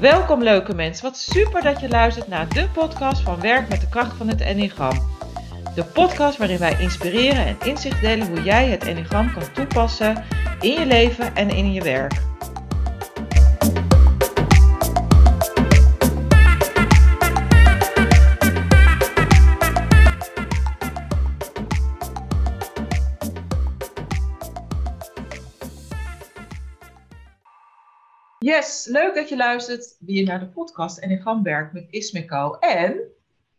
Welkom leuke mensen, wat super dat je luistert naar de podcast van Werk met de kracht van het Enneagram. De podcast waarin wij inspireren en inzicht delen hoe jij het Enneagram kan toepassen in je leven en in je werk. Yes, leuk dat je luistert weer naar de podcast Enneagram Werk met Ismeko en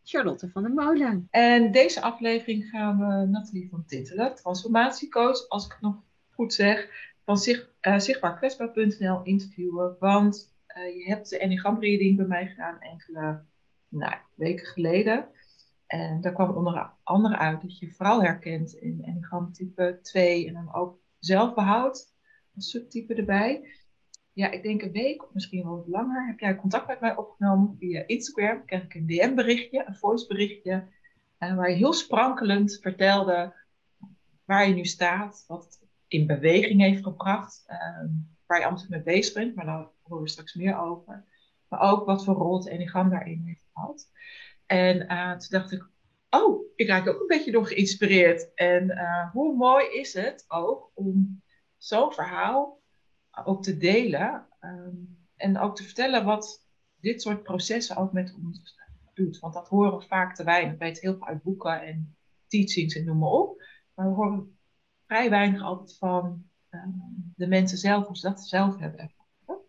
Charlotte van der Molen. En deze aflevering gaan we Nathalie van Tittelen, transformatiecoach, als ik het nog goed zeg, van zich, uh, zichtbaarkwetsbaar.nl interviewen. Want uh, je hebt de Enneagram reading bij mij gedaan enkele nou, weken geleden. En daar kwam onder andere uit dat je vooral herkent in Enneagram type 2 en dan ook zelfbehoud als subtype erbij ja, ik denk een week misschien wel langer, heb jij contact met mij opgenomen via Instagram. Kreeg ik een DM-berichtje, een voice-berichtje, uh, waar je heel sprankelend vertelde waar je nu staat, wat het in beweging heeft gebracht, uh, waar je allemaal mee bezig bent, maar daar horen we straks meer over. Maar ook wat voor rol het Enneagram daarin heeft gehad. En uh, toen dacht ik, oh, ik raak ook een beetje door geïnspireerd. En uh, hoe mooi is het ook om zo'n verhaal ook te delen. Ehm, en ook te vertellen wat dit soort processen ook met ons doet. Want dat horen we vaak te weinig. We weten heel veel uit boeken en teachings en noem maar op. Maar we horen vrij weinig altijd van ehm, de mensen zelf, hoe ze dat zelf hebben ervaren.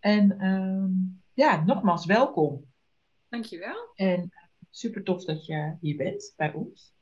En ehm, ja, nogmaals, welkom. Dankjewel. En super tof dat je hier bent bij ons.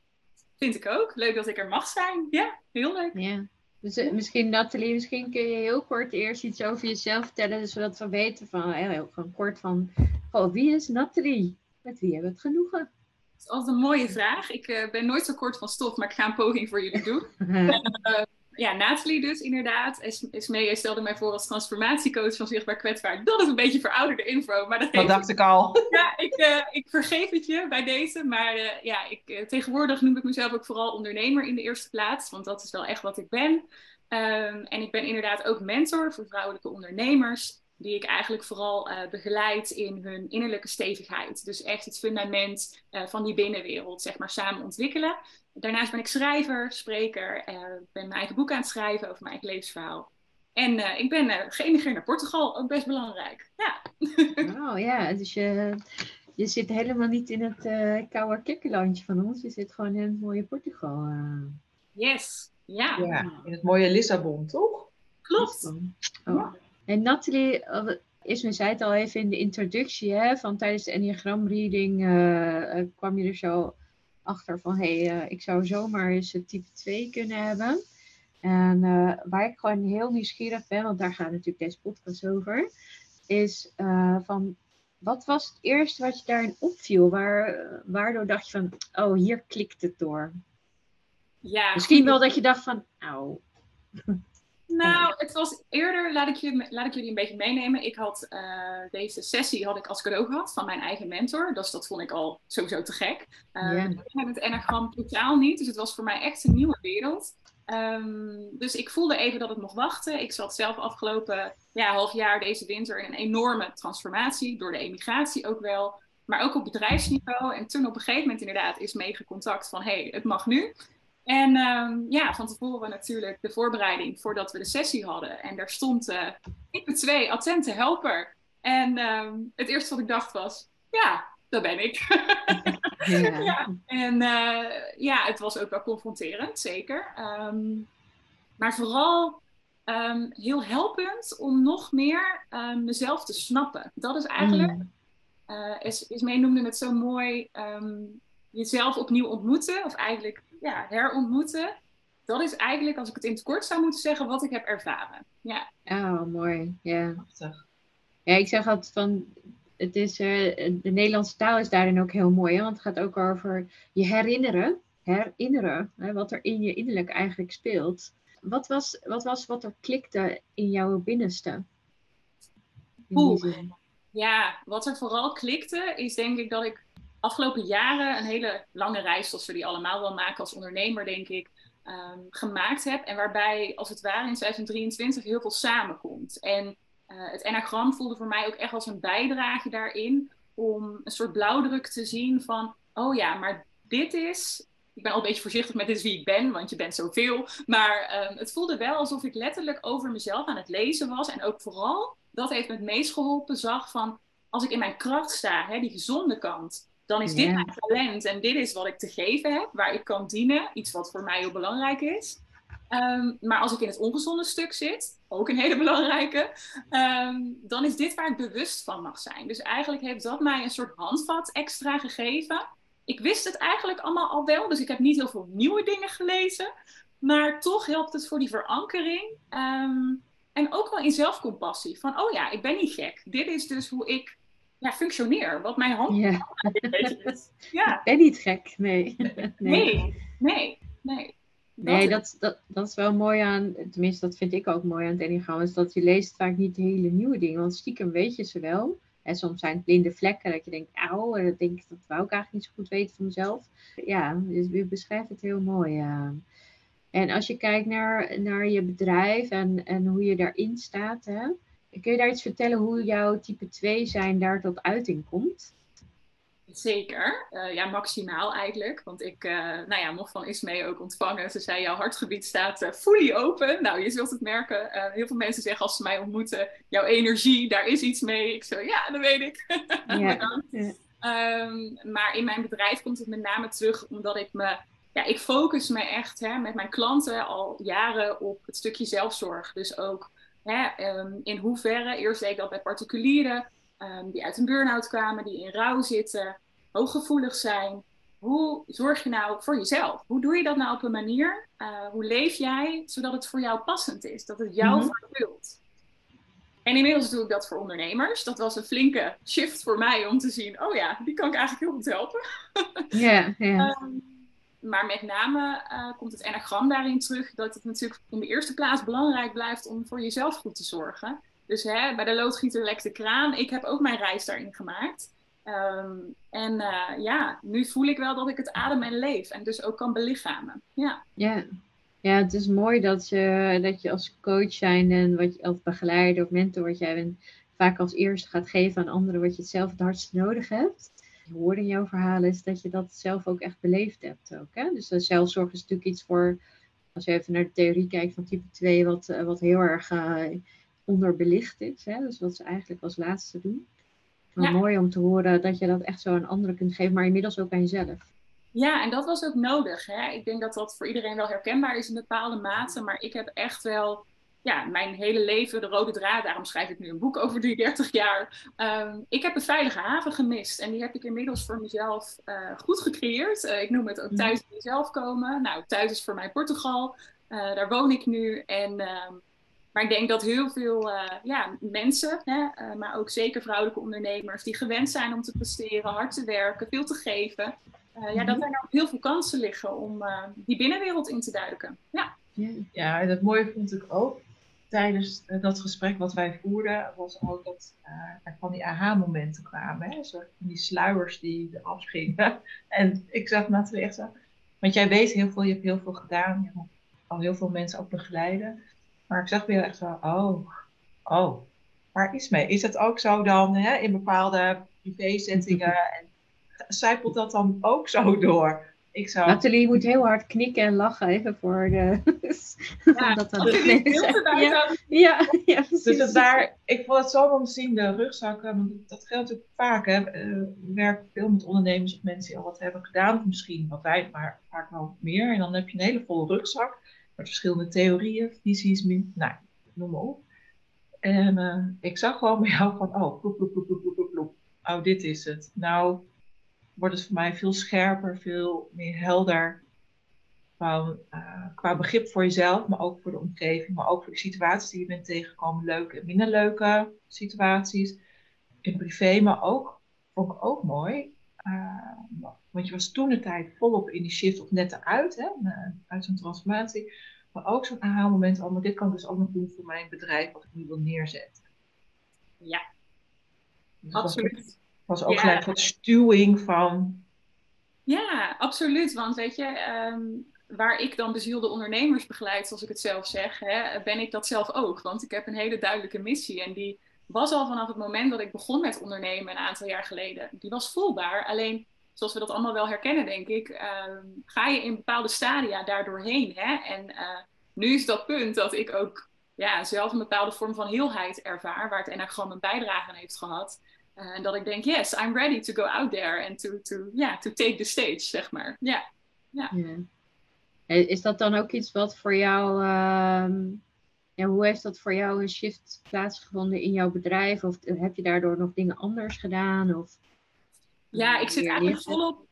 Vind ik ook. Leuk dat ik er mag zijn. Ja, heel leuk. Ja. Dus eh, misschien Nathalie, misschien kun je heel kort eerst iets over jezelf vertellen, zodat we weten van, heel, gewoon kort van, oh, wie is Nathalie? Met wie hebben we het genoegen? Dat is altijd een mooie vraag. Ik uh, ben nooit zo kort van stof, maar ik ga een poging voor jullie doen. uh, ja, Nathalie dus inderdaad. Is, is mee, stelde mij voor als transformatiecoach van Zichtbaar Kwetsbaar. Dat is een beetje verouderde info. Maar dat, dat dacht ik al. Ja, ik, uh, ik vergeef het je bij deze. Maar uh, ja, ik, uh, tegenwoordig noem ik mezelf ook vooral ondernemer in de eerste plaats. Want dat is wel echt wat ik ben. Um, en ik ben inderdaad ook mentor voor vrouwelijke ondernemers. Die ik eigenlijk vooral begeleid in hun innerlijke stevigheid. Dus echt het fundament van die binnenwereld, zeg maar, samen ontwikkelen. Daarnaast ben ik schrijver, spreker. Uh, ben mijn eigen boek aan het schrijven over mijn eigen levensverhaal. En uh, ik ben uh, geëmigreerd naar Portugal, ook best belangrijk. Ja. Oh ja, dus je, je zit helemaal niet in het uh, koude kikkerlandje van ons. Je zit gewoon in het mooie Portugal. Yes, ja. ja. In het mooie Lissabon, toch? Klopt. Oh. Ja. En Nathalie, Isme zei het al even in de introductie, hè, van tijdens de Enneagram reading kwam je er zo achter van hé, hey, uh, ik zou zomaar eens het type 2 kunnen hebben. En uh, waar ik gewoon heel nieuwsgierig ben, want daar gaat natuurlijk deze podcast over, is uh, van wat was het eerste wat je daarin opviel? Waar, waardoor dacht je van, oh, hier klikt het door? Ja, Misschien wel dat je dacht van, auw. Nou, het was eerder, laat ik, je, laat ik jullie een beetje meenemen. Ik had uh, deze sessie had ik als cadeau gehad van mijn eigen mentor. Dus dat vond ik al sowieso te gek. Yeah. Ik heb het enagram totaal niet, dus het was voor mij echt een nieuwe wereld. Um, dus ik voelde even dat het mocht wachten. Ik zat zelf afgelopen ja, half jaar deze winter in een enorme transformatie, door de emigratie ook wel. Maar ook op bedrijfsniveau. En toen op een gegeven moment inderdaad is meegecontact van, hé, hey, het mag nu. En um, ja, van tevoren natuurlijk de voorbereiding voordat we de sessie hadden. En daar stond uh, type 2, attente helper. En um, het eerste wat ik dacht was, ja, dat ben ik. ja. ja. En uh, ja, het was ook wel confronterend, zeker. Um, maar vooral heel helpend om nog meer mezelf te snappen. Dat is eigenlijk, mm. uh, is, Ismee noemde het zo mooi, jezelf opnieuw ontmoeten. Of eigenlijk ja, herontmoeten. Dat is eigenlijk, als ik het in het kort zou moeten zeggen, wat ik heb ervaren. Ja. Oh, mooi. Ja. Ja, ik zeg altijd van, het is, uh, de Nederlandse taal is daarin ook heel mooi. Hè? Want het gaat ook over je herinneren. Herinneren, hè, wat er in je innerlijk eigenlijk speelt. Wat was, wat was wat er klikte in jouw binnenste? Oeh. Ja, wat er vooral klikte, is denk ik dat ik afgelopen jaren een hele lange reis, zoals we die allemaal wel maken als ondernemer, denk ik, um, gemaakt heb. En waarbij, als het ware, in 2023 heel veel samenkomt. En Uh, het enagram voelde voor mij ook echt als een bijdrage daarin om een soort blauwdruk te zien van, oh ja, maar dit is ik ben al een beetje voorzichtig met dit wie ik ben, want je bent zoveel. Maar um, het voelde wel alsof ik letterlijk over mezelf aan het lezen was. En ook vooral, dat heeft me het meest geholpen, zag van als ik in mijn kracht sta, hè, die gezonde kant, dan is dit mijn talent en dit is wat ik te geven heb, waar ik kan dienen. Iets wat voor mij heel belangrijk is. Um, maar als ik in het ongezonde stuk zit, ook een hele belangrijke, um, dan is dit waar ik bewust van mag zijn. Dus eigenlijk heeft dat mij een soort handvat extra gegeven ik wist het eigenlijk allemaal al wel, dus ik heb niet heel veel nieuwe dingen gelezen. Maar toch helpt het voor die verankering. Ehm, en ook wel in zelfcompassie. Van, oh ja, ik ben niet gek. Dit is dus hoe ik ja, functioneer. Wat mijn hand ja. ja. Ben niet gek, nee. nee. Nee, nee, nee. Nee, dat, dat, dat is wel mooi aan, tenminste dat vind ik ook mooi aan het Enneagram, is dat je leest vaak niet hele nieuwe dingen, want stiekem weet je ze wel. En soms zijn het blinde vlekken dat je denkt, auw, en dat denk ik, dat wou ik eigenlijk niet zo goed weten van mezelf. Ja, dus u beschrijft het heel mooi. En als je kijkt naar, naar je bedrijf en, en hoe je daarin staat, hè, kun je daar iets vertellen hoe jouw type 2 zijn daar tot uiting komt? Zeker, uh, ja, maximaal eigenlijk. Want ik, uh, nou ja, mocht van Ismee ook ontvangen. Ze zei, jouw hartgebied staat uh, fully open. Nou, je zult het merken. heel veel mensen zeggen als ze mij ontmoeten, jouw energie, daar is iets mee. Ik zo, ja, dat weet ik. Ja. um, maar in mijn bedrijf komt het met name terug omdat ik me, ja, ik focus me echt hè, met mijn klanten al jaren op het stukje zelfzorg. Dus ook hè, um, in hoeverre, eerst deed ik dat bij particulieren. Um, die uit een burn-out kwamen, die in rouw zitten, hooggevoelig zijn. Hoe zorg je nou voor jezelf? Hoe doe je dat nou op een manier? Uh, hoe leef jij zodat het voor jou passend is? Dat het jou mm vervult? En inmiddels doe ik dat voor ondernemers. Dat was een flinke shift voor mij om te zien: oh ja, die kan ik eigenlijk heel goed helpen. Ja, ja. Ehm, maar met name uh, komt het enagram daarin terug dat het natuurlijk in de eerste plaats belangrijk blijft om voor jezelf goed te zorgen. Dus hè, bij de loodgieter lekt de kraan. Ik heb ook mijn reis daarin gemaakt. Um, en uh, ja, nu voel ik wel dat ik het adem en leef. En dus ook kan belichamen. Ja, ja. ja het is mooi dat je, dat je als coach zijn en wat je, als begeleider of mentor wat jij bent, vaak als eerste gaat geven aan anderen wat je het zelf het hardst nodig hebt. Je hoorde in jouw verhalen is dat je dat zelf ook echt beleefd hebt. Ook, hè? Dus zelfzorg is natuurlijk iets voor, als je even naar de theorie kijkt van type 2, wat, eh, wat heel erg uh, onderbelicht is. Hè? Dus wat ze eigenlijk als laatste doen. Ja. Mooi om te horen dat je dat echt zo aan anderen kunt geven, maar inmiddels ook aan jezelf. Ja, en dat was ook nodig. Hè? Ik denk dat dat voor iedereen wel herkenbaar is in bepaalde mate. Maar ik heb echt wel ja, mijn hele leven de rode draad. Daarom schrijf ik nu een boek over die 30 jaar. Um, ik heb een veilige haven gemist. En die heb ik inmiddels voor mezelf uh, goed gecreëerd. Uh, ik noem het ook mhm. thuis bij jezelf komen. Nou, thuis is voor mij Portugal. Uh, daar woon ik nu. En uh, maar ik denk dat heel veel ja, mensen, hè, maar ook zeker vrouwelijke ondernemers, die gewend zijn om te presteren, hard te werken, veel te geven, ja, dat mhm. er nog heel veel kansen liggen om die binnenwereld in te duiken. Ja. ja, en het mooie vond ik ook tijdens dat gesprek wat wij voerden, was ook dat er van die aha-momenten kwamen. Hè? Zo, die sluiers die afgingen. en ik zag Nathalie echt zo, want jij weet heel veel, je hebt heel veel gedaan, je hebt al heel veel mensen ook begeleiden. Maar ik zag weer echt zo, oh, oh, waar is mee? Is het ook zo dan hè, in bepaalde privézettingen? En zijpelt dat dan ook zo door? Ik zou... Nathalie moet heel hard knikken en lachen even voor de... Ja, dat dat ja, ja, ja, ja, precies. Dus dat daar, ik vond het zo om te zien, de rugzakken, dat geldt natuurlijk vaak. Hè. Uh, we werken veel met ondernemers of mensen die al wat hebben gedaan, misschien wat wij, maar vaak wel meer. En dan heb je een hele volle rugzak met verschillende theorieën, visies, nou, noem maar op. En uh, ik zag gewoon bij jou van, oh, ploep, ploep, ploep, ploep, ploep, ploep. Oh, dit is het. Nou wordt het voor mij veel scherper, veel meer helder. Van, uh, qua begrip voor jezelf, maar ook voor de omgeving, maar ook voor de situaties die je bent tegengekomen. Leuke en minder leuke situaties. In privé, maar ook, vond ik ook mooi. Uh, want je was toen de tijd volop in die shift of net eruit, hè, uit zo'n transformatie. Maar ook zo'n aha-moment, oh, maar dit kan ik dus ook nog doen voor mijn bedrijf wat ik nu wil neerzetten. Ja, dus absoluut. Was ook gelijk wat stuwing van... Ja, absoluut. Want weet je, um, waar ik dan bezielde ondernemers begeleid, zoals ik het zelf zeg, hè, ben ik dat zelf ook. Want ik heb een hele duidelijke missie en die was al vanaf het moment dat ik begon met ondernemen een aantal jaar geleden. Die was voelbaar, alleen zoals we dat allemaal wel herkennen, denk ik, ehm, ga je in bepaalde stadia daardoorheen. Hè? En uh, nu is dat punt dat ik ook ja, zelf een bepaalde vorm van heelheid ervaar, waar het enagram een bijdrage aan heeft gehad. Uh, en dat ik denk, yes, I'm ready to go out there and to, to, yeah, to take the stage, zeg maar. Ja. ja. Is dat dan ook iets wat voor jou, ja, hoe heeft dat voor jou een shift plaatsgevonden in jouw bedrijf? Of heb je daardoor nog dingen anders gedaan? Of, ja, ik zit eigenlijk volop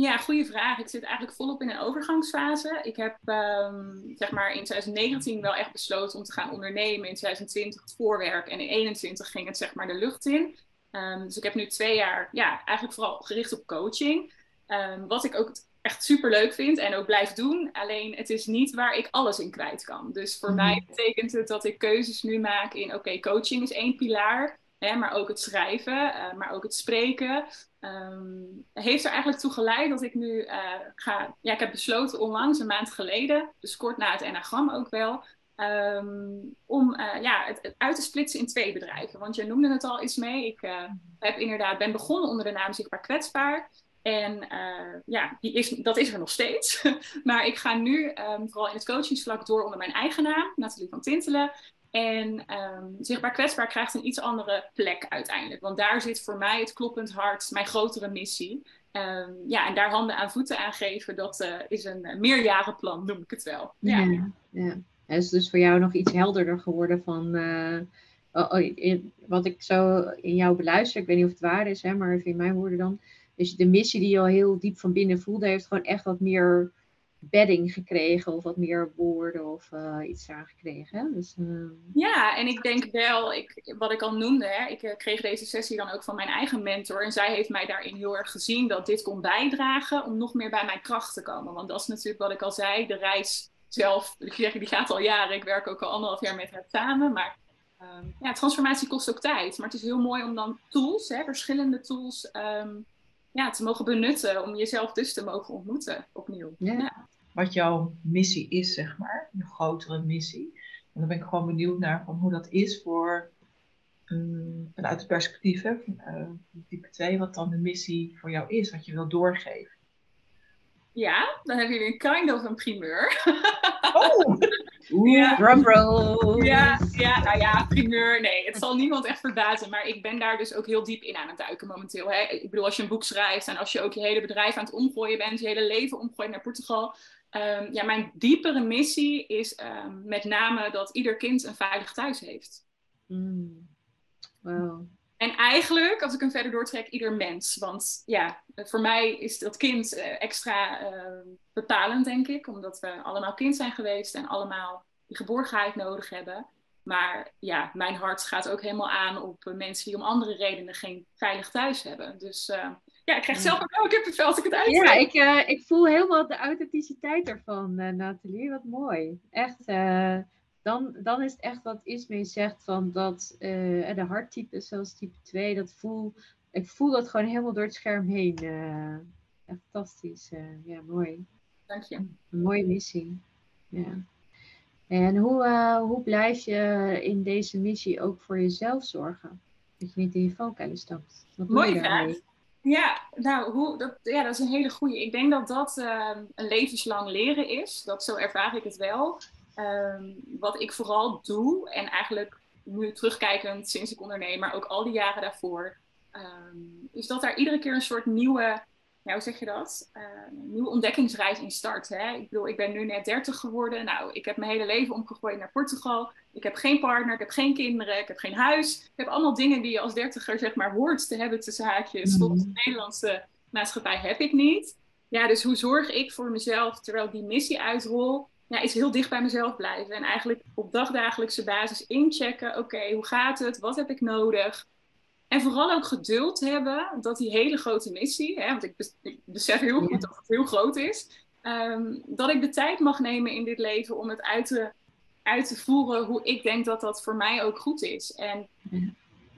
ja, goede vraag. Ik zit eigenlijk volop in een overgangsfase. Ik heb um, zeg maar in 2019 wel echt besloten om te gaan ondernemen. In 2020 het voorwerk en in 2021 ging het zeg maar de lucht in. Um, dus ik heb nu twee jaar ja, eigenlijk vooral gericht op coaching. Um, wat ik ook echt super leuk vind en ook blijf doen. Alleen het is niet waar ik alles in kwijt kan. Dus voor mhm. mij betekent het dat ik keuzes nu maak in oké, coaching is één pilaar. Hè, maar ook het schrijven, uh, maar ook het spreken. Um, heeft er eigenlijk toe geleid dat ik nu uh, ga. Ja, ik heb besloten onlangs, een maand geleden, dus kort na het enagram ook wel. Um, om uh, ja, het, uit te splitsen in twee bedrijven. Want jij noemde het al iets mee. Ik heb inderdaad, ben begonnen onder de naam Zichtbaar Kwetsbaar. En ja, die is, dat is er nog steeds. maar ik ga nu um, vooral in het coachingsvlak door onder mijn eigen naam, Nathalie van Tintelen. En um, zichtbaar kwetsbaar krijgt een iets andere plek uiteindelijk. Want daar zit voor mij het kloppend hart, mijn grotere missie. Ja, en daar handen aan voeten aan geven, dat uh, is een uh, meerjarenplan, noem ik het wel. Ja. ja. Het is dus voor jou nog iets helderder geworden van uh, oh, oh, wat ik zo in jou beluister. Ik weet niet of het waar is, hè, maar even in mijn woorden dan. Dus de missie die je al heel diep van binnen voelde, heeft gewoon echt wat meer bedding gekregen of wat meer woorden of uh, iets daar gekregen. Dus, uh... Ja, en ik denk wel, ik, wat ik al noemde, hè, ik kreeg deze sessie dan ook van mijn eigen mentor. En zij heeft mij daarin heel erg gezien dat dit kon bijdragen om nog meer bij mijn kracht te komen. Want dat is natuurlijk wat ik al zei, de reis zelf, die gaat al jaren. Ik werk ook al anderhalf jaar met haar samen. Maar ehm, ja, transformatie kost ook tijd. Maar het is heel mooi om dan tools, hè, verschillende tools. Um, ja, te mogen benutten om jezelf dus te mogen ontmoeten opnieuw. Ja. Wat jouw missie is, zeg maar, een grotere missie. En dan ben ik gewoon benieuwd naar van hoe dat is voor um, vanuit het perspectief hè, van uh, type 2, wat dan de missie voor jou is, wat je wil doorgeven. Ja, dan hebben jullie een kind of een primeur. Oh! ja. drumroll. Ja, ja, nou ja, primeur. Nee, het zal niemand echt verbazen. Maar ik ben daar dus ook heel diep in aan het duiken momenteel. Hè. Ik bedoel, als je een boek schrijft en als je ook je hele bedrijf aan het omgooien bent, je hele leven omgooien naar Portugal. Um, ja, mijn diepere missie is um, met name dat ieder kind een veilig thuis heeft. Mm. Wow. En eigenlijk, als ik hem verder doortrek, ieder mens. Want ja, voor mij is dat kind uh, extra uh, bepalend, denk ik. Omdat we allemaal kind zijn geweest en allemaal die geborgenheid nodig hebben. Maar ja, mijn hart gaat ook helemaal aan op uh, mensen die om andere redenen geen veilig thuis hebben. Dus uh, ja, ik krijg zelf ook een kippenvel als ik het uitspreek. Ja, ik, uh, ik voel helemaal de authenticiteit ervan, Nathalie. Wat mooi. Echt dan, dan is het echt wat Ismee zegt van dat uh, de harttype, zoals type 2, dat voel, ik voel dat gewoon helemaal door het scherm heen. Uh, fantastisch. Uh, ja, mooi. Dank je. Een mooie missie. Ja. En hoe, hoe blijf je in deze missie ook voor jezelf zorgen? Dat je niet in je valkuilen stapt. Wat Mooie vraag. Ja, nou, hoe, dat, ja, dat is een hele goede. Ik denk dat dat een levenslang leren is. Dat zo ervaar ik het wel. Um, wat ik vooral doe, en eigenlijk nu terugkijkend sinds ik onderneem, maar ook al die jaren daarvoor, um, is dat daar iedere keer een soort nieuwe, nou, hoe zeg je dat? Uh, nieuwe ontdekkingsreis in start. Hè? Ik bedoel, ik ben nu net 30 geworden. Nou, ik heb mijn hele leven omgegooid naar Portugal. Ik heb geen partner, ik heb geen kinderen, ik heb geen huis. Ik heb allemaal dingen die je als dertiger zeg maar hoort te hebben tussen haakjes. Mm. Volgens de Nederlandse maatschappij heb ik niet. Ja, dus hoe zorg ik voor mezelf terwijl ik die missie uitrol? Ja, is heel dicht bij mezelf blijven. En eigenlijk op dagdagelijkse basis inchecken. Oké, hoe gaat het? Wat heb ik nodig? En vooral ook geduld hebben dat die hele grote missie, hè, want ik, besef heel goed dat het heel groot is, ehm, dat ik de tijd mag nemen in dit leven om het uit te, uit te voeren hoe ik denk dat dat voor mij ook goed is. En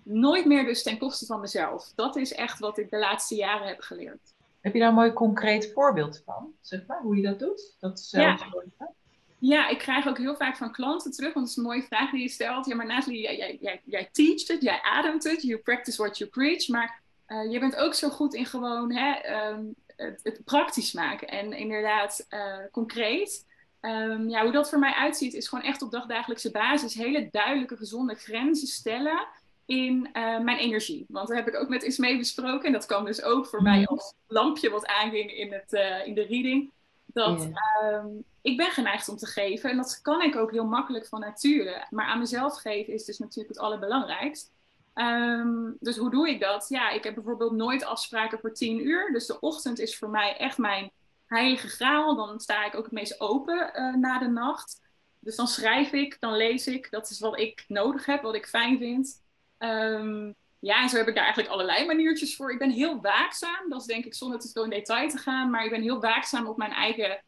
nooit meer dus ten koste van mezelf. Dat is echt wat ik de laatste jaren heb geleerd. Heb je daar een mooi concreet voorbeeld van? Zeg maar, hoe je dat doet? Dat zelf ja. Ja, ik krijg ook heel vaak van klanten terug, want het is een mooie vraag die je stelt. Ja, maar Nathalie, jij, jij, jij, jij teacht het, jij ademt het, you practice what you preach. Maar uh, je bent ook zo goed in gewoon hè, ehm, het, het, praktisch maken en inderdaad uh, concreet. Um, ja, hoe dat voor mij uitziet, is gewoon echt op dagdagelijkse basis hele duidelijke, gezonde grenzen stellen in uh, mijn energie. Want dat heb ik ook met Ismee besproken. En dat kwam dus ook voor mij mhm. als lampje wat aanging in, het, in de reading. Dat um, ik ben geneigd om te geven. En dat kan ik ook heel makkelijk van nature. Maar aan mezelf geven is dus natuurlijk het allerbelangrijkst. Um, dus hoe doe ik dat? Ja, ik heb bijvoorbeeld nooit afspraken voor tien uur. Dus de ochtend is voor mij echt mijn heilige graal. Dan sta ik ook het meest open uh, na de nacht. Dus dan schrijf ik, dan lees ik. Dat is wat ik nodig heb, wat ik fijn vind. Um, ja, en zo heb ik daar eigenlijk allerlei maniertjes voor. Ik ben heel waakzaam. Dat is denk ik zonder te veel in detail te gaan. Maar ik ben heel waakzaam op mijn eigen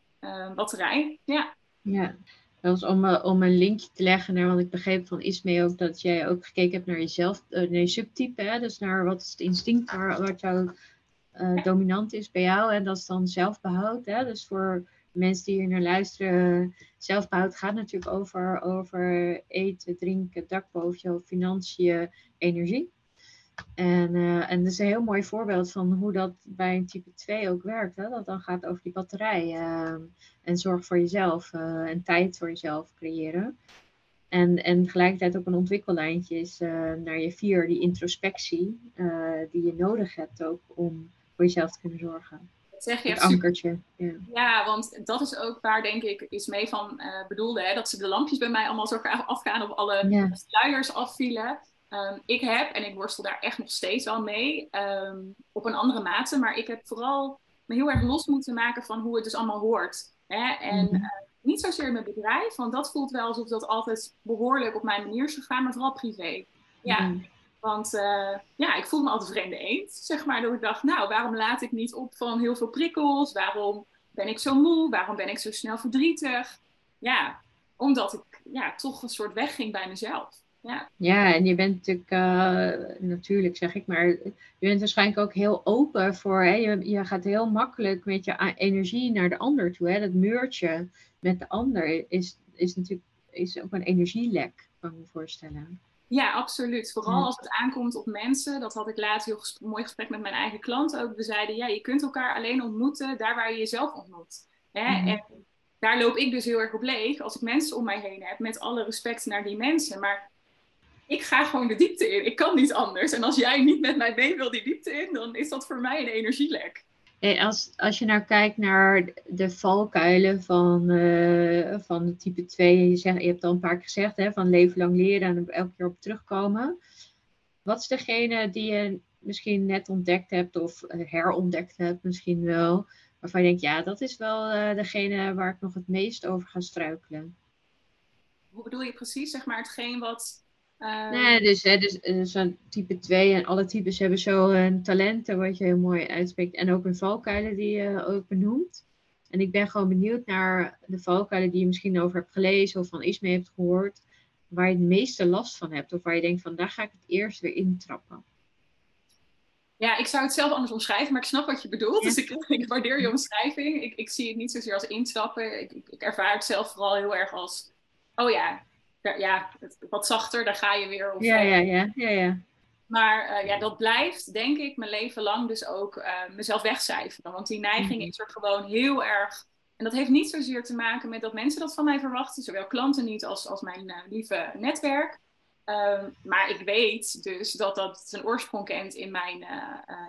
batterij. Ja. Ja. Dat was om, uh, om een linkje te leggen naar wat ik begreep van Ismee ook, dat jij ook gekeken hebt naar jezelf, uh, naar je subtype, hè? dus naar wat is het instinct waar, wat jou uh, dominant is bij jou. En dat is dan zelfbehoud. Hè? Dus voor mensen die hier naar luisteren, zelfbehoud gaat natuurlijk over, over eten, drinken, dak boven je financiën, energie. En, uh, en dat is een heel mooi voorbeeld van hoe dat bij een type 2 ook werkt. Hè? Dat dan gaat over die batterij uh, en zorg voor jezelf uh, en tijd voor jezelf creëren. En, en tegelijkertijd ook een ontwikkellijntje is naar je vier, die introspectie die je nodig hebt ook om voor jezelf te kunnen zorgen. Dat zeg je het ankertje. Ja. ja. want dat is ook waar denk ik iets mee van bedoelde. Hè? Dat ze de lampjes bij mij allemaal zo afgaan of alle ja. sluiers afvielen. Um, ik heb, en ik worstel daar echt nog steeds wel mee, um, op een andere mate, maar ik heb vooral me heel erg los moeten maken van hoe het dus allemaal hoort. Hè? En mm-hmm. uh, niet zozeer in mijn bedrijf, want dat voelt wel alsof dat altijd behoorlijk op mijn manier is gegaan, maar vooral privé. Ja, mm-hmm. want uh, ja, ik voel me altijd vreemde eend, zeg maar. Dat ik dacht, nou, waarom laat ik niet op van heel veel prikkels? Waarom ben ik zo moe? Waarom ben ik zo snel verdrietig? Ja, omdat ik ja, toch een soort wegging bij mezelf. Ja. ja, en je bent natuurlijk, uh, natuurlijk zeg ik maar, je bent waarschijnlijk ook heel open voor, hè? Je, je gaat heel makkelijk met je energie naar de ander toe. Hè? Dat muurtje met de ander is, is natuurlijk is ook een energielek, kan ik me voorstellen. Ja, absoluut. Vooral als het aankomt op mensen. Dat had ik laatst heel ges mooi gesprek met mijn eigen klant ook. We zeiden, ja, je kunt elkaar alleen ontmoeten daar waar je jezelf ontmoet. Hè? Mm -hmm. En daar loop ik dus heel erg op leeg als ik mensen om mij heen heb. Met alle respect naar die mensen. Maar ik ga gewoon de diepte in. Ik kan niet anders. En als jij niet met mij mee wil die diepte in, dan is dat voor mij een energielek. En als, als je nou kijkt naar de valkuilen van, uh, van de type 2, je, zegt, je hebt al een paar keer gezegd, hè, van leven lang leren en elke keer op terugkomen. Wat is degene die je misschien net ontdekt hebt of herontdekt hebt misschien wel, waarvan je denkt, ja, dat is wel uh, degene waar ik nog het meest over ga struikelen? Hoe bedoel je precies, zeg maar, hetgeen wat nee, ehm, dus, hè, dus, dus zo'n type 2 en alle types hebben zo een talenten wat je heel mooi uitspreekt. En ook een valkuilen die je ook benoemt. En ik ben gewoon benieuwd naar de valkuilen die je misschien over hebt gelezen of van iets mee hebt gehoord. Waar je het meeste last van hebt. Of waar je denkt van daar ga ik het eerst weer intrappen. Ja, ik zou het zelf anders omschrijven, maar ik snap wat je bedoelt. Dus ik, ik, waardeer je omschrijving. Ik, ik zie het niet zozeer als intrappen. Ik, ik ervaar het zelf vooral heel erg als, oh ja, ja, wat zachter, daar ga je weer. Of, ja, ja, ja, ja, ja. Maar uh, ja, dat blijft, denk ik, mijn leven lang dus ook uh, mezelf wegcijferen. Want die neiging mm. is er gewoon heel erg. En dat heeft niet zozeer te maken met dat mensen dat van mij verwachten, zowel klanten niet als, als mijn uh, lieve netwerk. Uh, maar ik weet dus dat dat zijn oorsprong kent in mijn,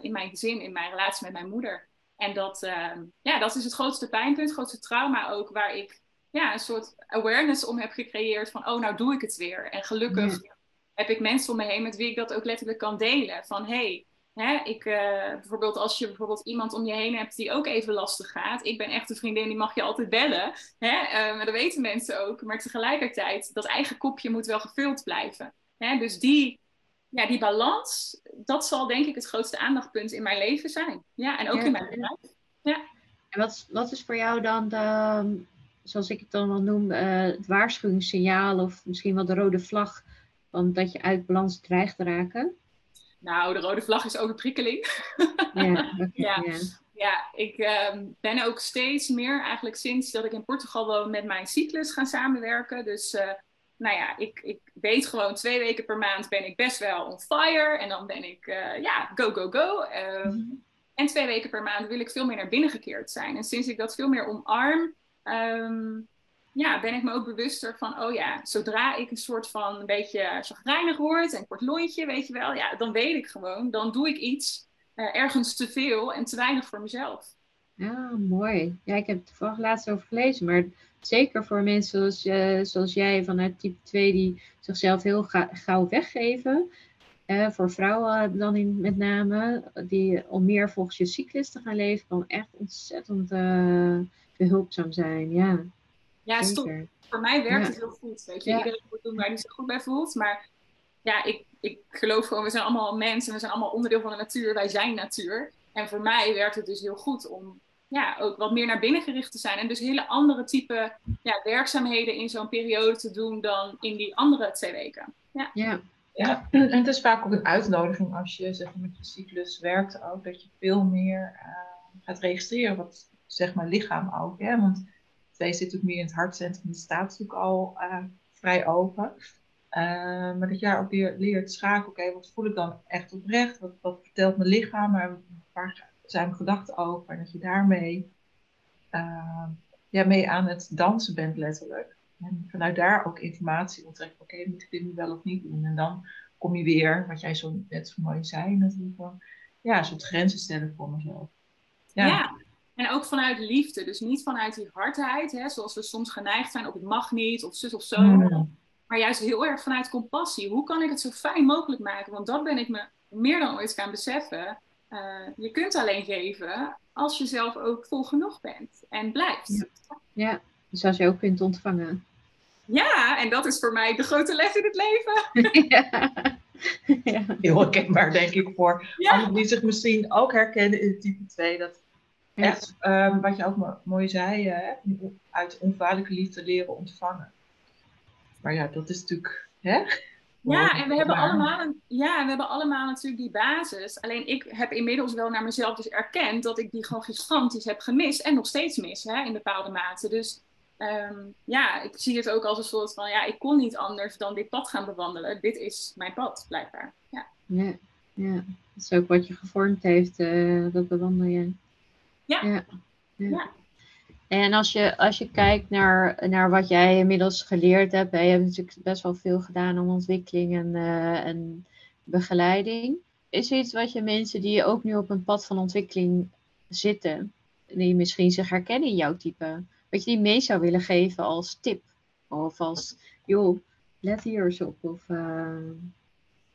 in mijn gezin, in mijn relatie met mijn moeder. En dat, ehm, ja, dat is het grootste pijnpunt, het grootste trauma ook, waar ik ja, een soort awareness om heb gecreëerd van, oh, nou doe ik het weer. En gelukkig heb ik mensen om me heen met wie ik dat ook letterlijk kan delen. Van, hey, hè, ik, uh, bijvoorbeeld als je bijvoorbeeld iemand om je heen hebt die ook even lastig gaat. Ik ben echt een vriendin, die mag je altijd bellen. Hè? Uh, maar dat weten mensen ook. Maar tegelijkertijd, dat eigen kopje moet wel gevuld blijven. Hè? Dus die, ja, die balans, dat zal denk ik het grootste aandachtpunt in mijn leven zijn. Ja, en ook in mijn bedrijf. Ja. En wat, wat is voor jou dan de, zoals ik het dan wel noem, uh, het waarschuwingssignaal of misschien wel de rode vlag van dat je uit balans dreigt te raken? Nou, de rode vlag is overprikkeling. Ja, okay, ja. ja. Ja, ik ehm, ben ook steeds meer, eigenlijk sinds dat ik in Portugal woon, met mijn cyclus gaan samenwerken. Dus uh, nou ja, ik, ik weet gewoon twee weken per maand ben ik best wel on fire. En dan ben ik, uh, ja, go, go, go. Uh, mm. En twee weken per maand wil ik veel meer naar binnen gekeerd zijn. En sinds ik dat veel meer omarm, um, ja, ben ik me ook bewuster van, oh ja, zodra ik een soort van een beetje chagrijnig word en kort lontje, weet je wel, ja, dan weet ik gewoon, dan doe ik iets uh, ergens te veel en te weinig voor mezelf. Ja, mooi. Ja, ik heb het toevallig laatst over gelezen, maar zeker voor mensen zoals, uh, zoals jij vanuit type 2 die zichzelf heel ga gauw weggeven. Uh, voor vrouwen dan in, met name, die om meer volgens je cyclus te gaan leven, kan echt ontzettend behulpzaam zijn. Ja, ja stop. voor mij werkt het heel goed. Weet je, ja. iedereen moet doen waar hij zich goed bij voelt. Maar ja, ik, ik geloof gewoon, we zijn allemaal mensen, we zijn allemaal onderdeel van de natuur, wij zijn natuur. En voor mij werkt het dus heel goed om ja, ook wat meer naar binnen gericht te zijn. En dus hele andere type ja, werkzaamheden in zo'n periode te doen dan in die andere twee weken. Ja. ja. Ja, en het is vaak ook een uitnodiging als je zeg maar, met je cyclus werkt ook, dat je veel meer uh, gaat registreren wat zeg maar lichaam ook. Hè? Want twee zit ook meer in het hartcentrum, die staat natuurlijk al uh, vrij open. Uh, maar dat jij ook weer leert schakelen, oké, wat voel ik dan echt oprecht? Wat, wat vertelt mijn lichaam? Maar waar zijn mijn gedachten over? En dat je daarmee uh, ja, mee aan het dansen bent, letterlijk. En vanuit daar ook informatie onttrekken. Oké, moet ik dit nu wel of niet doen? En dan kom je weer, wat jij zo net zo mooi zei, natuurlijk ja, een soort grenzen stellen voor mezelf. Ja. ja. En ook vanuit liefde, dus niet vanuit die hardheid, hè, zoals we soms geneigd zijn op het mag niet of zus of zo. Mm. Maar juist heel erg vanuit compassie. Hoe kan ik het zo fijn mogelijk maken? Want dat ben ik me meer dan ooit gaan beseffen. Uh, je kunt alleen geven als je zelf ook vol genoeg bent en blijft. Ja. ja, dus als je ook kunt ontvangen. Ja, en dat is voor mij de grote les in het leven. ja. ja. Heel herkenbaar, denk ik, voor ja. anderen die zich misschien ook herkennen in type 2. Dat echt, um, wat je ook mooi zei, uh, uit onvaarlijke liefde leren ontvangen. Maar ja, dat is natuurlijk. Hè? Ja, en we hebben, allemaal, ja, we hebben allemaal natuurlijk die basis. Alleen ik heb inmiddels wel naar mezelf dus erkend dat ik die gewoon gigantisch heb gemist. En nog steeds mis, hè, in bepaalde mate. Dus um, ja, ik zie het ook als een soort van, ja, ik kon niet anders dan dit pad gaan bewandelen. Dit is mijn pad, blijkbaar. Ja, ja, ja. dat is ook wat je gevormd heeft, uh, dat bewandel je. Ja. ja. En als je, als je kijkt naar, naar wat jij inmiddels geleerd hebt, hè, je hebt natuurlijk best wel veel gedaan om ontwikkeling en, uh, en begeleiding. Is er iets wat je mensen die ook nu op een pad van ontwikkeling zitten, die misschien zich herkennen in jouw type, wat je die mee zou willen geven als tip? Of als, joh, let hier eens op. Of, uh...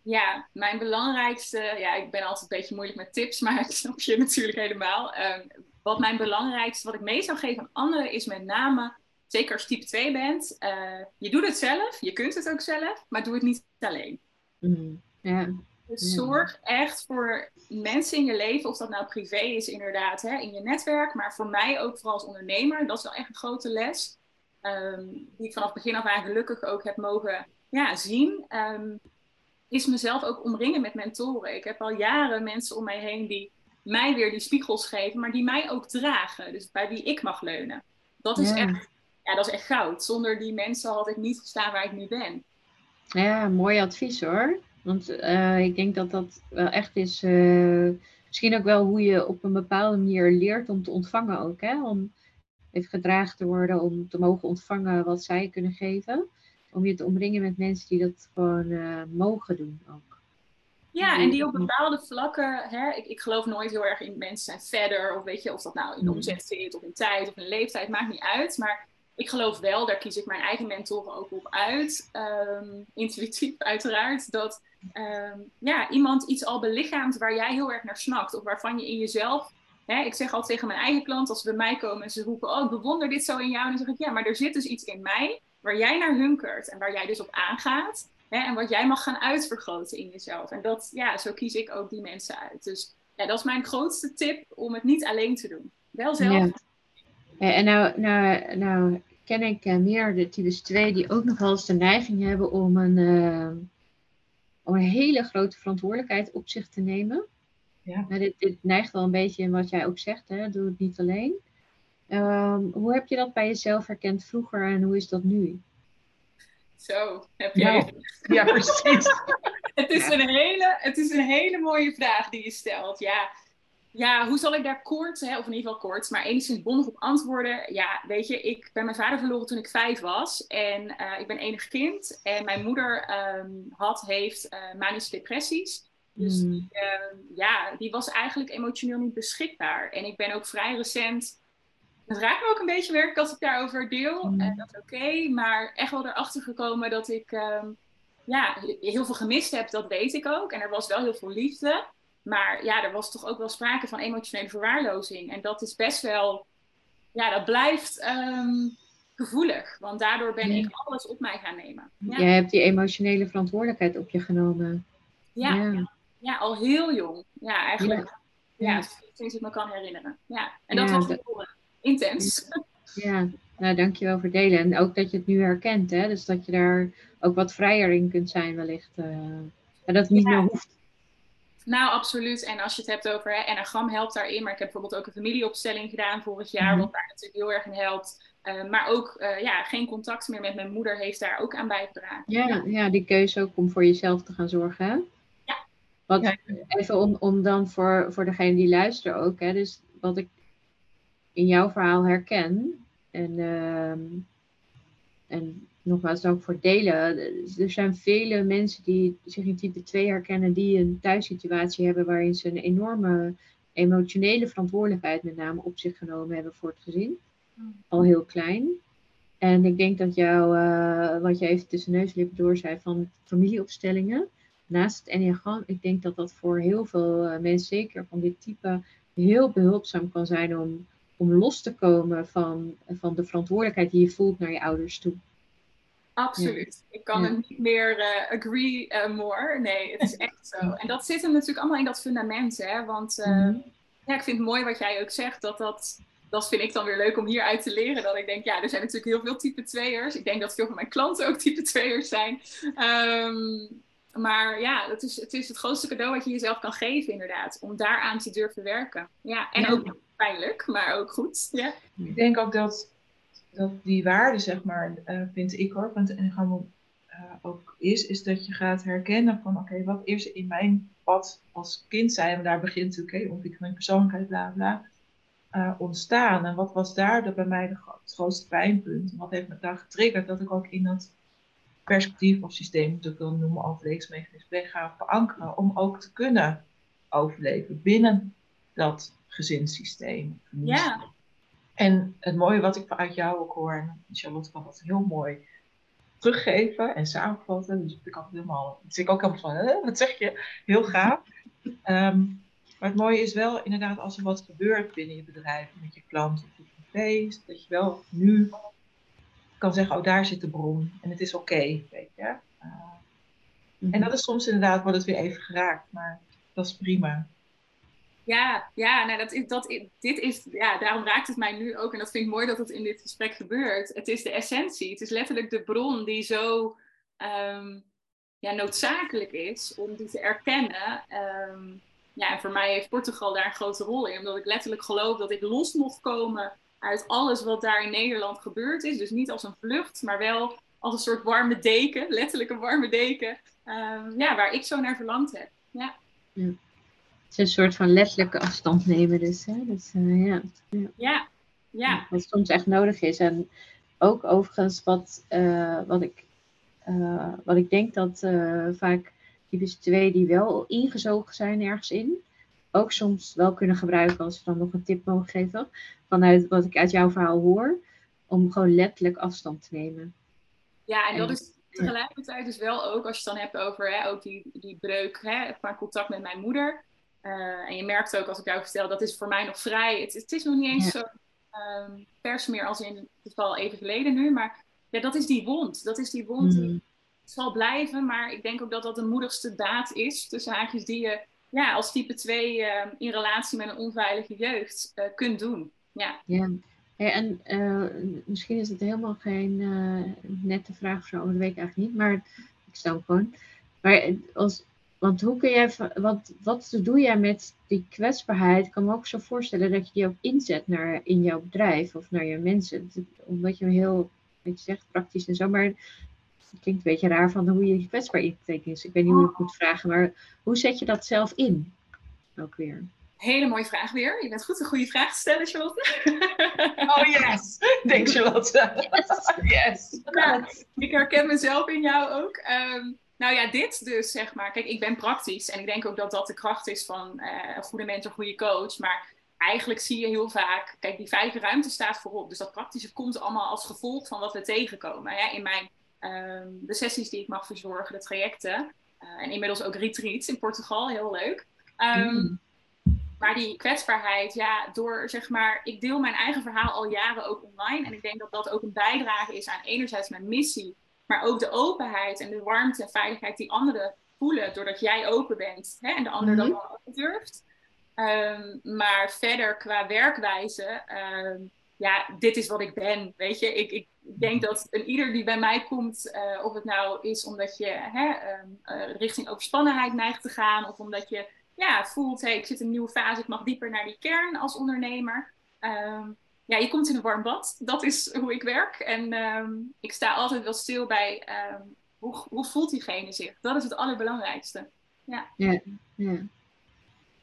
Ja, mijn belangrijkste, ja, ik ben altijd een beetje moeilijk met tips, maar ik snap je natuurlijk helemaal. Uh, wat mijn belangrijkste, wat ik mee zou geven aan anderen, is met name, zeker als type 2 bent, uh, je doet het zelf, je kunt het ook zelf, maar doe het niet alleen. Mm, yeah. Dus zorg echt voor mensen in je leven, of dat nou privé is inderdaad, hè, in je netwerk, maar voor mij ook vooral als ondernemer, dat is wel echt een grote les, um, die ik vanaf begin af aan gelukkig ook heb mogen ja, zien. Um, is mezelf ook omringen met mentoren. Ik heb al jaren mensen om mij heen die mij weer die spiegels geven, maar die mij ook dragen. Dus bij wie ik mag leunen. Dat is, echt, ja, dat is echt goud. Zonder die mensen had ik niet gestaan waar ik nu ben. Ja, mooi advies hoor. Want uh, ik denk dat dat wel echt is. Uh, misschien ook wel hoe je op een bepaalde manier leert om te ontvangen ook. Hè? Om even gedragen te worden, om te mogen ontvangen wat zij kunnen geven. Om je te omringen met mensen die dat gewoon uh, mogen doen ook. Ja, en die op bepaalde vlakken, hè, ik, ik geloof nooit heel erg in mensen zijn verder, of weet je, of dat nou in mm. omzet zit, of in tijd, of in leeftijd, maakt niet uit. Maar ik geloof wel, daar kies ik mijn eigen mentoren ook op uit, um, intuïtief uiteraard, dat um, ja, iemand iets al belichaamt waar jij heel erg naar snakt, of waarvan je in jezelf, ik zeg altijd tegen mijn eigen klant, als ze bij mij komen en ze roepen, oh, ik bewonder dit zo in jou, dan zeg ik, ja, maar er zit dus iets in mij waar jij naar hunkert en waar jij dus op aangaat. Hè, en wat jij mag gaan uitvergroten in jezelf. En dat, ja, zo kies ik ook die mensen uit. Dus ja, dat is mijn grootste tip om het niet alleen te doen. Wel zelf. Ja. En nou, nou, nou ken ik uh, meer de types 2 die ook nog wel eens de neiging hebben om een, uh, om een hele grote verantwoordelijkheid op zich te nemen. Ja. Maar dit, dit, neigt wel een beetje in wat jij ook zegt, hè? doe het niet alleen. Ehm, hoe heb je dat bij jezelf herkend vroeger en hoe is dat nu? Zo, heb jij. Nou, ja, precies. het, is een hele, het is een hele mooie vraag die je stelt. Ja, ja, hoe zal ik daar kort, hè, of in ieder geval kort, maar enigszins bondig op antwoorden? Ja, weet je, ik ben mijn vader verloren toen ik vijf was. En uh, ik ben enig kind. En mijn moeder um, had, heeft uh, manische depressies. Dus mm. die, uh, ja, die was eigenlijk emotioneel niet beschikbaar. En ik ben ook vrij recent. Het raakt me ook een beetje werk als ik daarover deel. Mm. En dat is oké. maar echt wel erachter gekomen dat ik um, ja, heel veel gemist heb. Dat weet ik ook. En er was wel heel veel liefde. Maar ja, er was toch ook wel sprake van emotionele verwaarlozing. En dat is best wel, ja, dat blijft um, gevoelig. Want daardoor ben ik alles op mij gaan nemen. Ja. Jij hebt die emotionele verantwoordelijkheid op je genomen. Ja, ja. ja al heel jong. Ja, eigenlijk. Ja, sinds ik me kan herinneren. Ja, en dat was heel intens. Ja, nou, dankjewel voor delen. En ook dat je het nu herkent, hè? Dus dat je daar ook wat vrijer in kunt zijn wellicht. Uh, en dat het niet meer hoeft nou, absoluut. En als je het hebt over hè, enagram helpt daarin. Maar ik heb bijvoorbeeld ook een familieopstelling gedaan vorig jaar, mhm. wat daar natuurlijk heel erg in helpt. Uh, maar ook uh, ja, geen contact meer met mijn moeder heeft daar ook aan bijgedragen. Ja, ja die keuze ook om voor jezelf te gaan zorgen. Hè? Ja. Wat, Even om, om dan voor, voor degene die luisteren ook. Hè, dus wat ik in jouw verhaal herken. En, uh, en nogmaals ook voor delen. Er zijn vele mensen die zich in type 2 herkennen, die een thuissituatie hebben waarin ze een enorme emotionele verantwoordelijkheid met name op zich genomen hebben voor het gezin. Hmm. Al heel klein. En ik denk dat jou, uh, wat je even tussen neuslippen door zei van familieopstellingen, naast het enneagram, ik denk dat dat voor heel veel uh, mensen, zeker van dit type, heel behulpzaam kan zijn om, om los te komen van, van de verantwoordelijkheid die je voelt naar je ouders toe. Absoluut. Ik kan het niet meer uh, agree uh, more. Nee, het is echt zo. En dat zit hem natuurlijk allemaal in dat fundament. Hè? Want uh, ja, ik vind het mooi wat jij ook zegt. Dat, dat, dat vind ik dan weer leuk om hieruit te leren. Dat ik denk, ja, er zijn natuurlijk heel veel type 2'ers. Ik denk dat veel van mijn klanten ook type 2'ers zijn. Um, maar ja, het is, het is het grootste cadeau wat je jezelf kan geven, inderdaad. Om daaraan te durven werken. Ja, en ook pijnlijk, maar ook goed. Ja. Ik denk ook dat dat die waarde, zeg maar, uh, vind ik hoor, want het enneagram uh, ook is, is dat je gaat herkennen van, oké, wat is in mijn pad als kind zijn, en daar begint natuurlijk, okay, ontwikkeling persoonlijkheid, bla bla, uh, ontstaan. En wat was daar de, bij mij de, het grootste pijnpunt? En wat heeft me daar getriggerd dat ik ook in dat perspectief of systeem, moet ik dan noemen, overlevingsmechanisme, gaan verankeren, om ook te kunnen overleven binnen dat gezinssysteem. Ja. En het mooie wat ik vanuit jou ook hoor, en Charlotte kan dat heel mooi teruggeven en samenvatten. Dus ik altijd helemaal, dus ik ook helemaal van, wat zeg je? Heel gaaf. Ehm, maar het mooie is wel inderdaad als er wat gebeurt binnen je bedrijf, met je klant of je feest, dat je wel nu kan zeggen, oh daar zit de bron en het is oké, weet je. Uh, En mhm. dat is soms inderdaad, wordt het weer even geraakt, maar dat is prima. Ja, ja nou dat is, dat, dit is, ja, daarom raakt het mij nu ook. En dat vind ik mooi dat het in dit gesprek gebeurt. Het is de essentie. Het is letterlijk de bron die zo um, ja, noodzakelijk is om die te erkennen. Um, ja, en voor mij heeft Portugal daar een grote rol in. Omdat ik letterlijk geloof dat ik los mocht komen uit alles wat daar in Nederland gebeurd is. Dus niet als een vlucht, maar wel als een soort warme deken. Letterlijk een warme deken. Um, ja, waar ik zo naar verlangd heb. Ja. ja. Het is een soort van letterlijke afstand nemen, dus. Hè? dus uh, ja. ja. Ja. Wat soms echt nodig is. En ook overigens wat, uh, wat, ik, uh, wat ik denk dat vaak types 2 die wel ingezogen zijn ergens in, ook soms wel kunnen gebruiken als we dan nog een tip mogen geven. Vanuit wat ik uit jouw verhaal hoor, om gewoon letterlijk afstand te nemen. Ja, en dat is tegelijkertijd dus wel ook, als je het dan hebt over hè, ook die, die breuk hè, qua contact met mijn moeder. Uh, en je merkt ook als ik jou vertel, dat is voor mij nog vrij. Het, het is nog niet eens zo um, pers meer als in het geval even geleden nu. Maar ja, dat is die wond. Dat is die wond die mm. zal blijven. Maar ik denk ook dat dat de moedigste daad is. De zaakjes die je ja, als type 2 uh, ehm, in relatie met een onveilige jeugd uh, kunt doen. Ja. ja. en uh, misschien is het helemaal geen uh, nette vraag zo, dat weet ik eigenlijk niet. Maar ik stel gewoon. Maar als, want hoe kun jij, wat, wat doe jij met die kwetsbaarheid? Ik kan me ook zo voorstellen dat je die ook inzet naar, in jouw bedrijf of naar je mensen. Omdat je heel, weet je zegt, praktisch en zo, maar het klinkt een beetje raar van hoe je je kwetsbaar intekent. Ik weet niet hoe ik moet vragen, maar hoe zet je dat zelf in? Ook weer. Hele mooie vraag weer. Je bent goed een goede vraag te stellen, Charlotte. Oh yes, denk Charlotte. Yes. yes. ik herken mezelf in jou ook. Ehm, nou ja, dit dus zeg maar. Kijk, ik ben praktisch en ik denk ook dat dat de kracht is van uh, een goede mentor, goede coach. Maar eigenlijk zie je heel vaak, kijk, die vijfde ruimte staat voorop. Dus dat praktische komt allemaal als gevolg van wat we tegenkomen. Ja, in mijn um, de sessies die ik mag verzorgen, de trajecten. Uh, en inmiddels ook retreats in Portugal, heel leuk. Um, Maar die kwetsbaarheid, ja, door zeg maar, ik deel mijn eigen verhaal al jaren ook online. En ik denk dat dat ook een bijdrage is aan enerzijds mijn missie, maar ook de openheid en de warmte en veiligheid die anderen voelen doordat jij open bent hè, en de ander mm -hmm. dat ook durft. Um, maar verder qua werkwijze, um, ja, dit is wat ik ben. Weet je, ik, ik denk dat een ieder die bij mij komt, uh, of het nou is omdat je hè, um, uh, richting overspannenheid neigt te gaan, of omdat je ja, voelt, hey, ik zit in een nieuwe fase, ik mag dieper naar die kern als ondernemer. Um, ja, je komt in een warm bad. Dat is hoe ik werk. En um, ik sta altijd wel stil bij hoe, hoe voelt diegene zich. Dat is het allerbelangrijkste. Ja. ja, ja.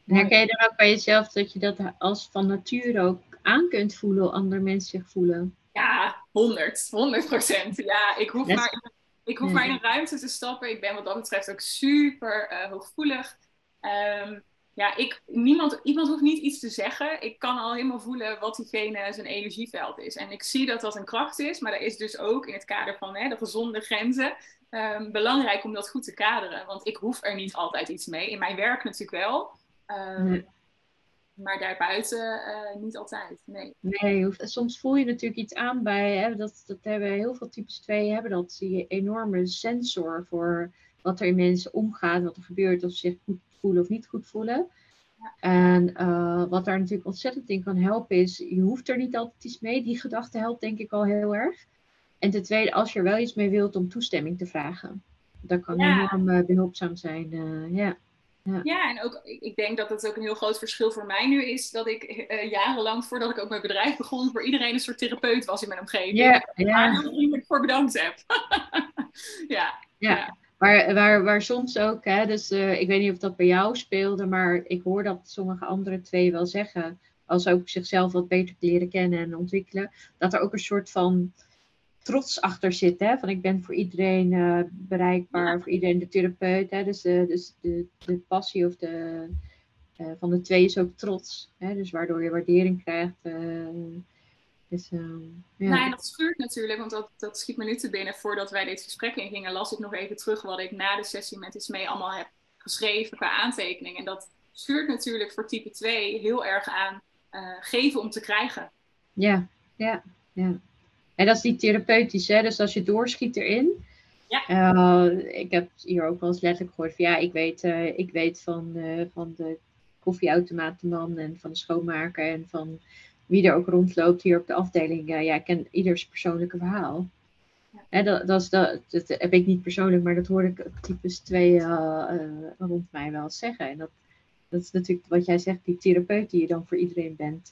Herken je dan ook bij jezelf dat je dat als van nature ook aan kunt voelen, hoe andere mensen zich voelen? Ja, 100, 100 procent. Ja, ik hoef, maar, in, ik hoef ja. maar in een ruimte te stappen. Ik ben wat dat betreft ook super uh, hooggevoelig. Um, ja, ik, niemand, iemand hoeft niet iets te zeggen. Ik kan al helemaal voelen wat diegene zijn energieveld is. En ik zie dat dat een kracht is, maar dat is dus ook in het kader van hè, de gezonde grenzen um, belangrijk om dat goed te kaderen. Want ik hoef er niet altijd iets mee. In mijn werk natuurlijk wel. Um. Maar daarbuiten uh, niet altijd. Nee. nee, soms voel je natuurlijk iets aan bij. Hè, dat, dat hebben heel veel types 2 hebben dat. Zie je enorme sensor voor wat er in mensen omgaat, wat er gebeurt, of ze zich goed voelen of niet goed voelen. En uh, wat daar natuurlijk ontzettend in kan helpen is, je hoeft er niet altijd iets mee. Die gedachte helpt denk ik al heel erg. En ten tweede, als je er wel iets mee wilt, om toestemming te vragen. Dat kan ja. enorm uh, behulpzaam zijn. Ja. Ja. ja, en ook, ik denk dat het ook een heel groot verschil voor mij nu is dat ik uh, jarenlang, voordat ik ook mijn bedrijf begon, voor iedereen een soort therapeut was in mijn omgeving. Ja, ja. Waar ik heel vriendelijk voor bedankt heb. ja, ja. ja. Waar, waar, waar soms ook, hè, dus uh, ik weet niet of dat bij jou speelde, maar ik hoor dat sommige andere twee wel zeggen, als ze ook zichzelf wat beter leren kennen en ontwikkelen, dat er ook een soort van trots achter zit. Hè? Van ik ben voor iedereen uh, bereikbaar, ja. voor iedereen de therapeut. Hè? Dus, uh, dus de, de passie of de, uh, van de twee is ook trots. Hè? Dus waardoor je waardering krijgt. Dus, ja. Nou, en dat schuurt natuurlijk, want dat, dat schiet me nu te binnen. Voordat wij dit gesprek ingingen, las ik nog even terug wat ik na de sessie met Ismee allemaal heb geschreven qua aantekening. En dat schuurt natuurlijk voor type 2 heel erg aan geven om te krijgen. Ja, ja, ja. En dat is niet therapeutisch, hè? dus als je doorschiet erin. Ja. Uh, ik heb hier ook wel eens letterlijk gehoord van ja, ik weet, uh, ik weet van, uh, van de koffieautomatenman en van de schoonmaker en van wie er ook rondloopt hier op de afdeling. ja, ik ken ieders persoonlijke verhaal. Ja. Hè, dat, dat, is dat, dat heb ik niet persoonlijk, maar dat hoorde ik types twee rond mij wel zeggen. En dat, dat is natuurlijk wat jij zegt, die therapeut die je dan voor iedereen bent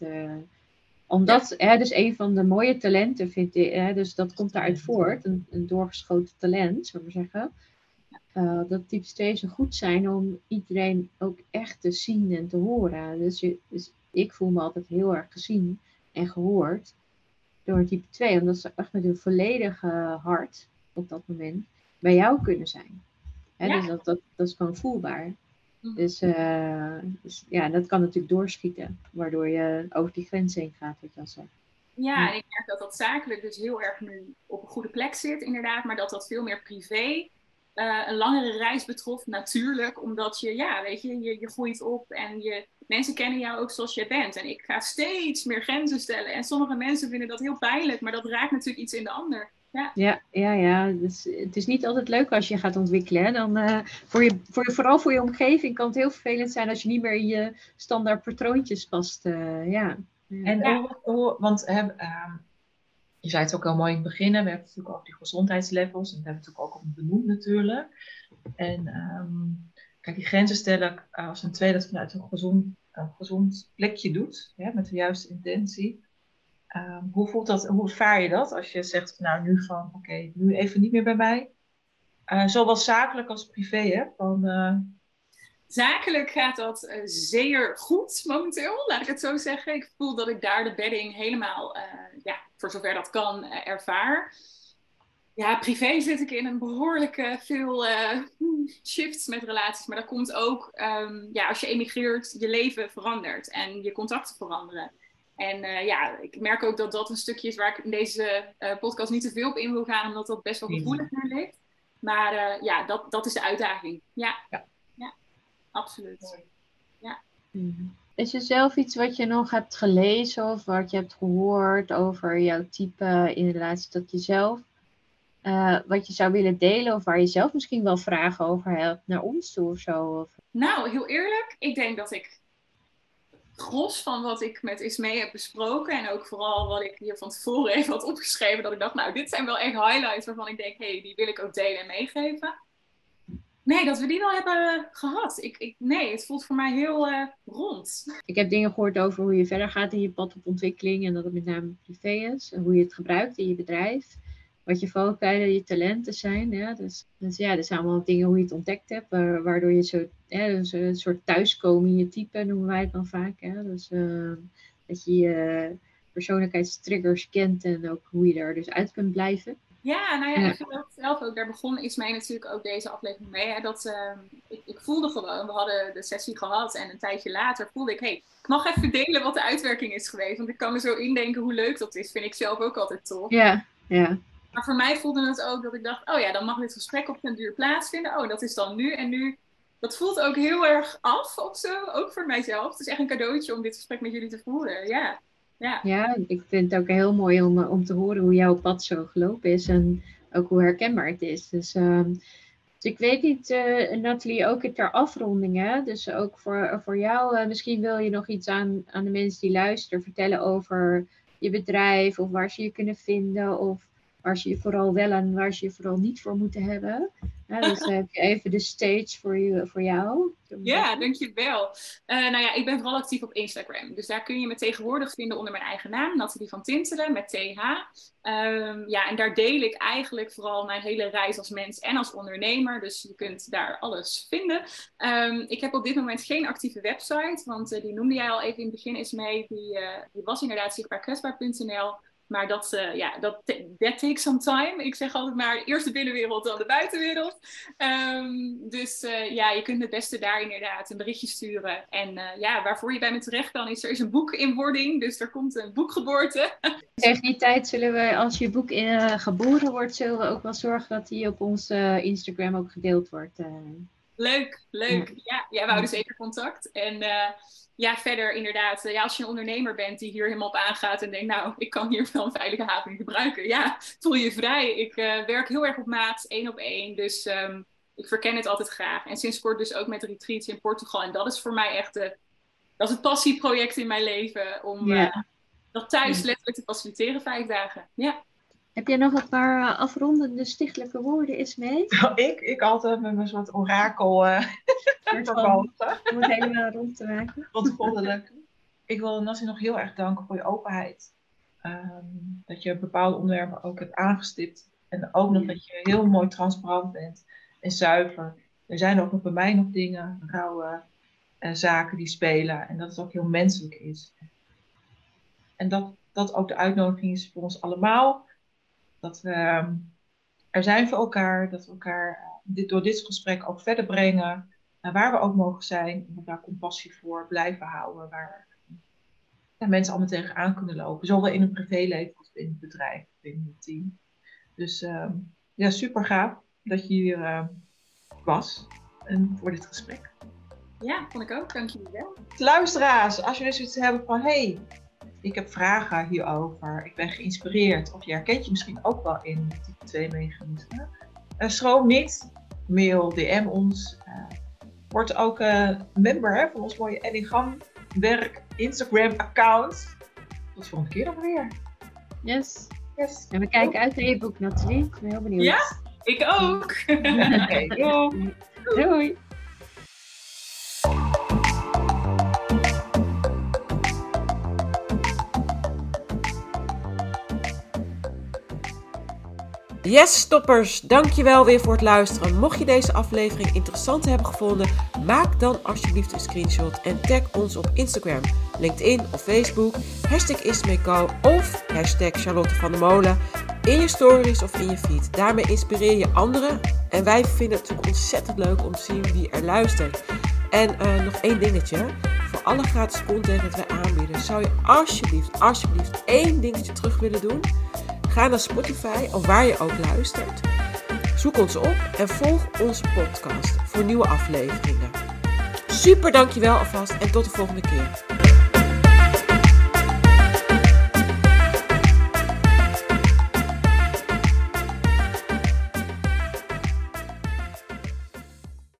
omdat, ja. hè, dus een van de mooie talenten vind ik, hè, dus dat komt daaruit voort, een, een doorgeschoten talent, zullen we zeggen. Uh, dat type 2 zo goed zijn om iedereen ook echt te zien en te horen. Dus, je, dus ik voel me altijd heel erg gezien en gehoord door type 2, omdat ze echt met hun volledige hart op dat moment bij jou kunnen zijn. Hè, ja. Dus dat, dat, dat is gewoon voelbaar. Mhm. Dus, uh, dus, ja, dat kan natuurlijk doorschieten, waardoor je over die grens heen gaat, wat je al zegt. Ja, en ik merk dat dat zakelijk dus heel erg nu op een goede plek zit, inderdaad, maar dat dat veel meer privé uh, een langere reis betrof, natuurlijk, omdat je, ja, weet je, je, je groeit op en je, mensen kennen jou ook zoals je bent. En ik ga steeds meer grenzen stellen. En sommige mensen vinden dat heel pijnlijk, maar dat raakt natuurlijk iets in de ander. Ja, ja, ja. ja. Dus het is niet altijd leuk als je gaat ontwikkelen. Hè? Dan, uh, voor je, voor je, vooral voor je omgeving kan het heel vervelend zijn als je niet meer in je standaard patroontjes past. Uh, ja. En ja. Oh, want uh, je zei het ook heel mooi in het begin, we hebben het natuurlijk over die gezondheidslevels. En dat hebben we natuurlijk ook al benoemd natuurlijk. En um, kijk, die grenzen stellen als een tweede dat vanuit een gezond, een gezond plekje doet, hè, met de juiste intentie. Ehm, hoe voelt dat, hoe ervaar je dat als je zegt, nou nu van, oké, nu even niet meer bij mij? Uh, zowel zakelijk als privé, hè? Van, uh... Zakelijk gaat dat uh, zeer goed momenteel, laat ik het zo zeggen. Ik voel dat ik daar de bedding helemaal, ja, voor zover dat kan, ervaar. Ja, privé zit ik in een behoorlijke veel shifts met relaties. Maar dat komt ook, um, ja, als je emigreert, je leven verandert en je contacten veranderen. En uh, ja, ik merk ook dat dat een stukje is waar ik in deze uh, podcast niet te veel op in wil gaan, omdat dat best wel gevoelig naar ligt. Maar uh, ja, dat, dat is de uitdaging. Ja, ja. ja absoluut. Ja. Mhm. Is er zelf iets wat je nog hebt gelezen of wat je hebt gehoord over jouw type in relatie tot jezelf? wat je zou willen delen of waar je zelf misschien wel vragen over hebt naar ons toe of zo? Of... Nou, heel eerlijk, ik denk dat ik gros van wat ik met Ismee heb besproken. En ook vooral wat ik hier van tevoren even had opgeschreven. Dat ik dacht, nou, dit zijn wel echt highlights waarvan ik denk, hé, hey, die wil ik ook delen en meegeven. Nee, dat we die wel hebben gehad. Ik, ik, nee, het voelt voor mij heel uh, rond. Ik heb dingen gehoord over hoe je verder gaat in je pad op ontwikkeling. En dat het met name privé is. En hoe je het gebruikt in je bedrijf wat je valkuilen, je talenten zijn. Ja? Dus, dus ja, dat zijn allemaal dingen hoe je het ontdekt hebt, waardoor je zo ja, dus een soort thuiskomen in je type noemen wij het dan vaak. Hè? Dus uh, dat je je persoonlijkheidstriggers kent en ook hoe je er dus uit kunt blijven. Ja, nou ja, ik zelf ook. Daar begon is mij natuurlijk ook deze aflevering mee. Hè, dat, uh, ik, ik, voelde gewoon, we hadden de sessie gehad en een tijdje later voelde ik, hey, ik mag even delen wat de uitwerking is geweest. Want ik kan me zo indenken hoe leuk dat is. Vind ik zelf ook altijd tof. Ja, ja. Maar voor mij voelde het ook dat ik dacht, oh ja, dan mag dit gesprek op een duur plaatsvinden. Oh, dat is dan nu. En nu, dat voelt ook heel erg af of zo, ook voor mijzelf. Het is echt een cadeautje om dit gesprek met jullie te voeren, ja. Ja, ja ik vind het ook heel mooi om, eh, om te horen hoe jouw pad zo gelopen is en ook hoe herkenbaar het is. Dus, uh, dus ik weet niet, uh, Nathalie, ook ter afronding, hè? dus ook voor, voor jou, misschien wil je nog iets aan, aan de mensen die luisteren vertellen over je bedrijf of waar ze je kunnen vinden of waar ze je vooral wel en waar ze je vooral niet voor moeten hebben. dus heb je even de stage voor, je, voor jou. Ja, dankjewel. Uh, nou ja, ik ben vooral actief op Instagram. Dus daar kun je me tegenwoordig vinden onder mijn eigen naam, Nathalie van Tintelen, met TH. Um, ja, en daar deel ik eigenlijk vooral mijn hele reis als mens en als ondernemer. Dus je kunt daar alles vinden. Um, ik heb op dit moment geen actieve website, want uh, die noemde jij al even in het begin eens mee. Die, uh, die was inderdaad zichtbaarkwetsbaar.nl. Maar dat, uh, ja, dat that takes some time. Ik zeg altijd maar eerst de binnenwereld, dan de buitenwereld. Um, dus uh, ja, je kunt het beste daar inderdaad een berichtje sturen. En uh, ja, waarvoor je bij me terecht kan is, er is een boek in wording. Dus er komt een boekgeboorte. Tegen die tijd zullen we, als je boek in, geboren wordt, zullen we ook wel zorgen dat die op ons Instagram ook gedeeld wordt. Leuk, leuk. Ja, ja, ja we houden zeker contact. En ja, verder inderdaad, ja, als je een ondernemer bent die hier helemaal op aangaat en denkt, nou, ik kan hier wel een veilige haven gebruiken. Ja, voel je vrij. Ik uh, werk heel erg op maat, één op één. Dus um, ik verken het altijd graag. En sinds kort dus ook met retreats in Portugal. En dat is voor mij echt de, dat is het passieproject in mijn leven. Om uh, dat thuis letterlijk te faciliteren, vijf dagen. Ja. Heb jij nog een paar uh, afrondende stichtelijke woorden eens mee? Nou, ik, ik altijd met mijn soort orakel uh, Om het helemaal rond te maken. Rondvondelijk. ik wil Nassi nog heel erg danken voor je openheid. Um, dat je bepaalde onderwerpen ook hebt aangestipt. En ook nog dat je heel mooi transparant bent en zuiver. Er zijn ook nog bij mij nog dingen, rauwe uh, zaken die spelen. En dat het ook heel menselijk is. En dat dat ook de uitnodiging is voor ons allemaal dat we ehm, er zijn voor elkaar, dat we elkaar eh, dit, door dit gesprek ook verder brengen. Uh, waar we ook mogen zijn, en daar compassie voor blijven houden. Waar ja, mensen allemaal tegenaan kunnen lopen. Zowel in een privéleven als in het bedrijf, binnen het team. Dus uh, ja, super gaaf dat je hier uh, was en voor dit gesprek. Ja, vond ik ook. Dank jullie wel. Luisteraars, als jullie zoiets hebben van... hey, ik heb vragen hierover. Ik ben geïnspireerd. Of je herkent je misschien ook wel in type 2 mechanisme. Uh, schroom niet. Mail, DM ons. Uh, word ook uh, member hè, van ons mooie Enneagram werk Instagram account. Tot de volgende keer nog weer. Yes. yes. En we kijken uit naar je boek, Nathalie. Ik ben heel benieuwd. Ja, ik ook. Oké, okay, doei. doei. Yes, stoppers! Dankjewel weer voor het luisteren. Mocht je deze aflevering interessant hebben gevonden, maak dan alsjeblieft een screenshot en tag ons op Instagram, LinkedIn of Facebook, hashtag Ismeco of hashtag Charlotte van der Molen in je stories of in je feed. Daarmee inspireer je anderen en wij vinden het natuurlijk ontzettend leuk om te zien wie er luistert. En uh, nog één dingetje. Voor alle gratis content dat wij aanbieden, zou je alsjeblieft, alsjeblieft één dingetje terug willen doen. Ga naar Spotify of waar je ook luistert. Zoek ons op en volg onze podcast voor nieuwe afleveringen. Super dankjewel alvast en tot de volgende keer.